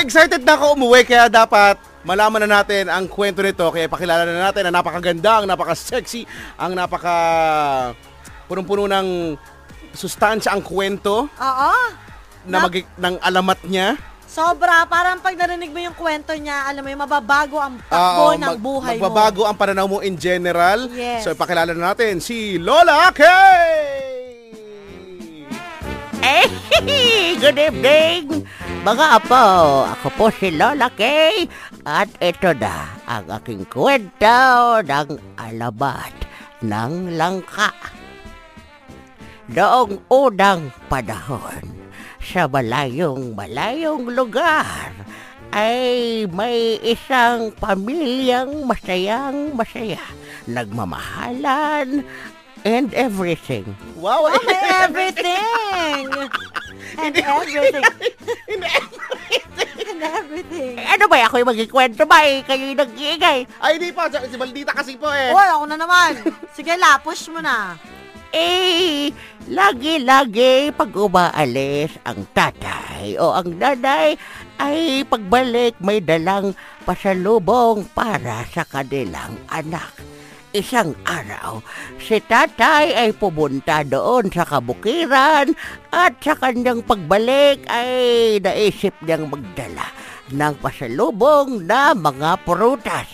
excited na ako umuwi kaya dapat malaman na natin ang kwento nito. Kaya pakilala na natin ang napakaganda, ang napaka-sexy, ang napaka punong-puno ng sustansya ang kwento Oo. na Nap- magi- ng alamat niya. Sobra. Parang pag narinig mo yung kwento niya, alam mo yung mababago ang takbo Oo, ng mag- buhay magbabago ang pananaw mo in general. Yes. So ipakilala na natin si Lola Kay! Eh, good evening, mga apo. Ako po si Lola Kay at ito na ang aking kwento ng alabat ng langka. Noong unang panahon, sa malayong malayong lugar, ay may isang pamilyang masayang masaya, nagmamahalan, and everything. Wow! Oh, everything! And everything. And everything. Eh, ano ba ako yung magkikwento ba eh? Kayo yung nag-iingay. Ay, di po. Si Maldita kasi po eh. Uy, ako na naman. Sige, la, push mo na. Eh, lagi-lagi pag umaalis ang tatay o ang nanay ay pagbalik may dalang pasalubong para sa kanilang anak. Isang araw, si tatay ay pumunta doon sa kabukiran at sa kanyang pagbalik ay naisip niyang magdala ng pasalubong na mga prutas.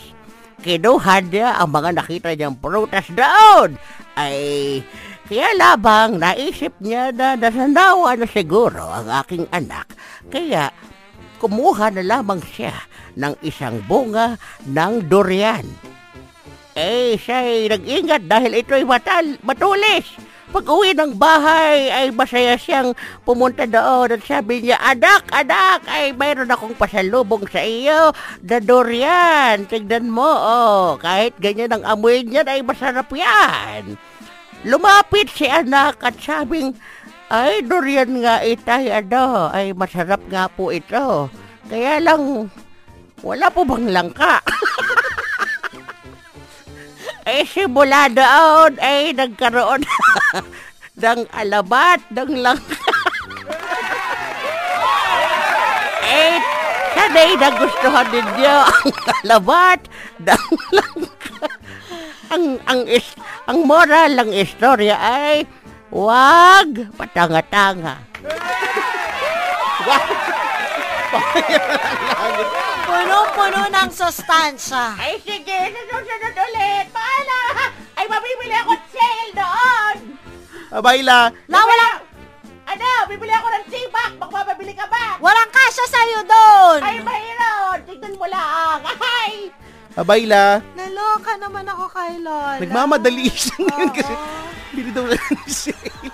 Kinuha niya ang mga nakita niyang prutas doon. Ay, kaya labang naisip niya na nasanawa na siguro ang aking anak. Kaya, kumuha na lamang siya ng isang bunga ng durian. Eh, siya'y nag-ingat dahil ito'y matal, matulis. Pag uwi ng bahay ay masaya siyang pumunta doon at sabi niya, Anak, anak, ay mayroon akong pasalubong sa iyo na durian. Tignan mo, oh, kahit ganyan ang amoy niyan ay masarap yan. Lumapit si anak at sabing, ay, durian nga itay, ano, ay masarap nga po ito. Kaya lang, wala po bang langka? eh, simula doon ay nagkaroon ng alabat ng langka. eh, sanay nagustuhan ninyo ang alabat ng langka. ang, ang, is, ang moral ng istorya ay, wag patanga-tanga. Puno-puno ng sustansya. Ay, sige, susunod ulit. Paala! Ay, mabibili ako sale doon! Abayla. La, walang, Ano, bibili ako ng sibak. Magpapabili ka ba? walang kasya sa'yo doon. Ay, mayroon. Tignan mo lang. Ay! Abayla. Naloka naman ako kay Lola. Nagmamadali siya ngayon kasi Oo. bili daw na ng sale.